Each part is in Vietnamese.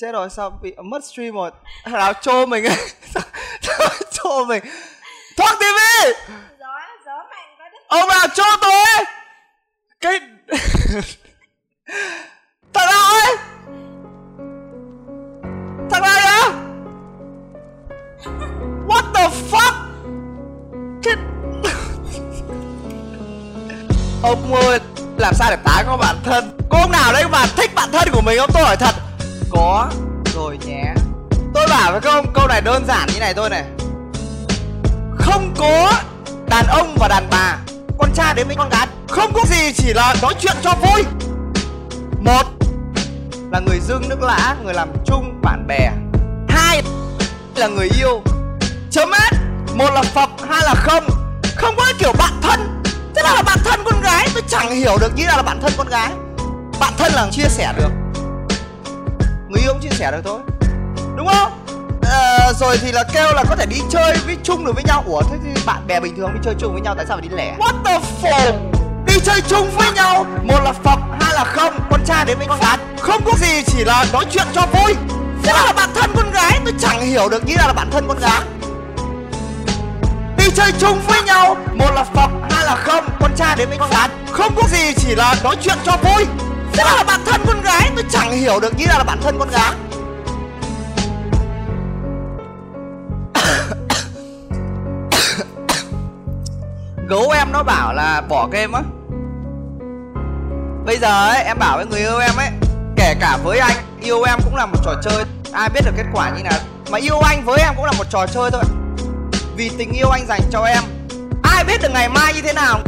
chết rồi sao bị mất stream rồi? Nào trô mình. Ấy trô mình? Thoát tivi gió gió mạnh quá đấy. Ông nào trô tôi! Cái thằng nào ấy? Thằng nào vậy what the fuck? Cái ông ơi làm sao để tán có bạn thân? Có ông nào đấy mà thích bạn thân của mình không tôi hỏi thật có rồi nhé. Tôi bảo với các ông câu này đơn giản như này thôi này. Không có đàn ông và đàn bà, con trai đến với con gái. Không có gì chỉ là nói chuyện cho vui. Một là người dưng nước lã, người làm chung, bạn bè. Hai là người yêu. Chấm hết. Một là phập, hai là không. Không có kiểu bạn thân. Thế nào là bạn thân con gái, tôi chẳng hiểu được như nào là bạn thân con gái. Bạn thân là chia sẻ được người yêu cũng chia sẻ được thôi. Đúng không? À, rồi thì là kêu là có thể đi chơi với chung được với nhau. Ủa thế thì bạn bè bình thường đi chơi chung với nhau tại sao phải đi lẻ? What the fuck? Đi chơi chung với nhau? Một là phập hai là không. Con trai đến với con gái. Không có gì chỉ là nói chuyện cho vui. Thế là bạn thân con gái tôi chẳng hiểu được như là bạn thân con gái. Đi chơi chung với nhau một là phập hai là không. Con trai đến với con gái. Không có gì chỉ là nói chuyện cho vui thế nào là bạn thân con gái tôi chẳng hiểu được như là, là bạn thân con gái. Gấu em nó bảo là bỏ game á. Bây giờ ấy em bảo với người yêu em ấy kể cả với anh yêu em cũng là một trò chơi. Ai biết được kết quả như nào. Mà yêu anh với em cũng là một trò chơi thôi. Vì tình yêu anh dành cho em. Ai biết được ngày mai như thế nào.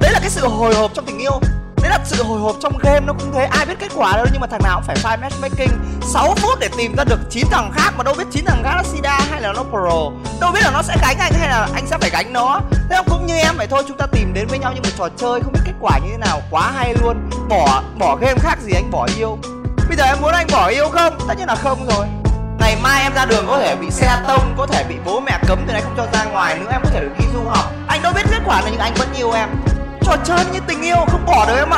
Đấy là cái sự hồi hộp trong tình yêu đấy là sự hồi hộp trong game, nó cũng thế. Ai biết kết quả đâu, nhưng mà thằng nào cũng phải file matchmaking. 6 phút để tìm ra được 9 thằng khác, mà đâu biết 9 thằng khác là sida hay là nó pro. Đâu biết là nó sẽ gánh anh hay là anh sẽ phải gánh nó. Thế không cũng như em vậy thôi, chúng ta tìm đến với nhau như một trò chơi, không biết kết quả như thế nào. Quá hay luôn. Bỏ bỏ game khác gì anh bỏ yêu. Bây giờ em muốn anh bỏ yêu không? Tất nhiên là không rồi. Ngày mai em ra đường có thể bị xe tông, có thể bị bố mẹ cấm từ này không cho ra ngoài nữa, em có thể được đi du học. Anh đâu biết kết quả là nhưng anh vẫn yêu em. Trò chơi như tình yêu, không bỏ được em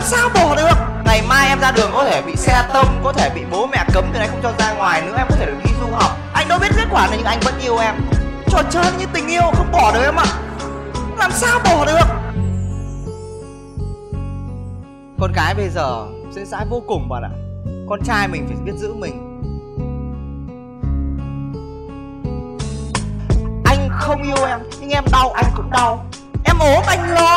làm sao bỏ được? Ngày mai em ra đường có thể bị xe tông, có thể bị bố mẹ cấm từ đấy không cho ra ngoài nữa, em có thể được đi du học. Anh đâu biết kết quả này nhưng anh vẫn yêu em. Trò chơi như tình yêu, không bỏ được em ạ. Làm sao bỏ được? Con gái bây giờ dễ dãi vô cùng bạn ạ. Con trai mình phải biết giữ mình. Anh không yêu em, nhưng em đau, anh cũng đau. Em ốm, anh lo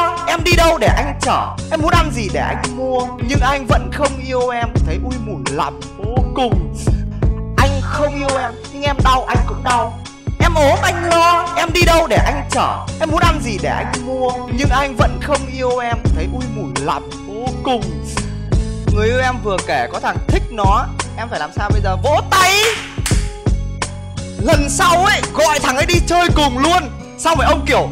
em đi đâu để anh chở? Em muốn ăn gì để anh mua? Nhưng anh vẫn không yêu em. Thấy ui mùi lắm. Vô cùng. Anh không yêu em, nhưng em đau, anh cũng đau. Em ốm, anh lo. Em đi đâu để anh chở? Em muốn ăn gì để anh mua? Nhưng anh vẫn không yêu em. Thấy ui mùi lắm. Vô cùng. Người yêu em vừa kể có thằng thích nó. Em phải làm sao bây giờ? Vỗ tay. Lần sau ấy, gọi thằng ấy đi chơi cùng luôn. Xong rồi ông kiểu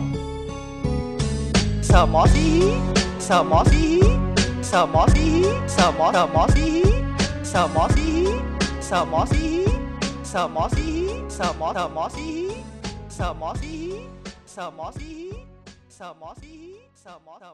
sợ mó hí sợ mó hí sợ mó hí sợ mó sợ mó hí sợ mó hí sợ mó hí sợ mó hí sợ mó sợ mó hí sợ mó hí sợ mó hí sợ mó sợ mó sợ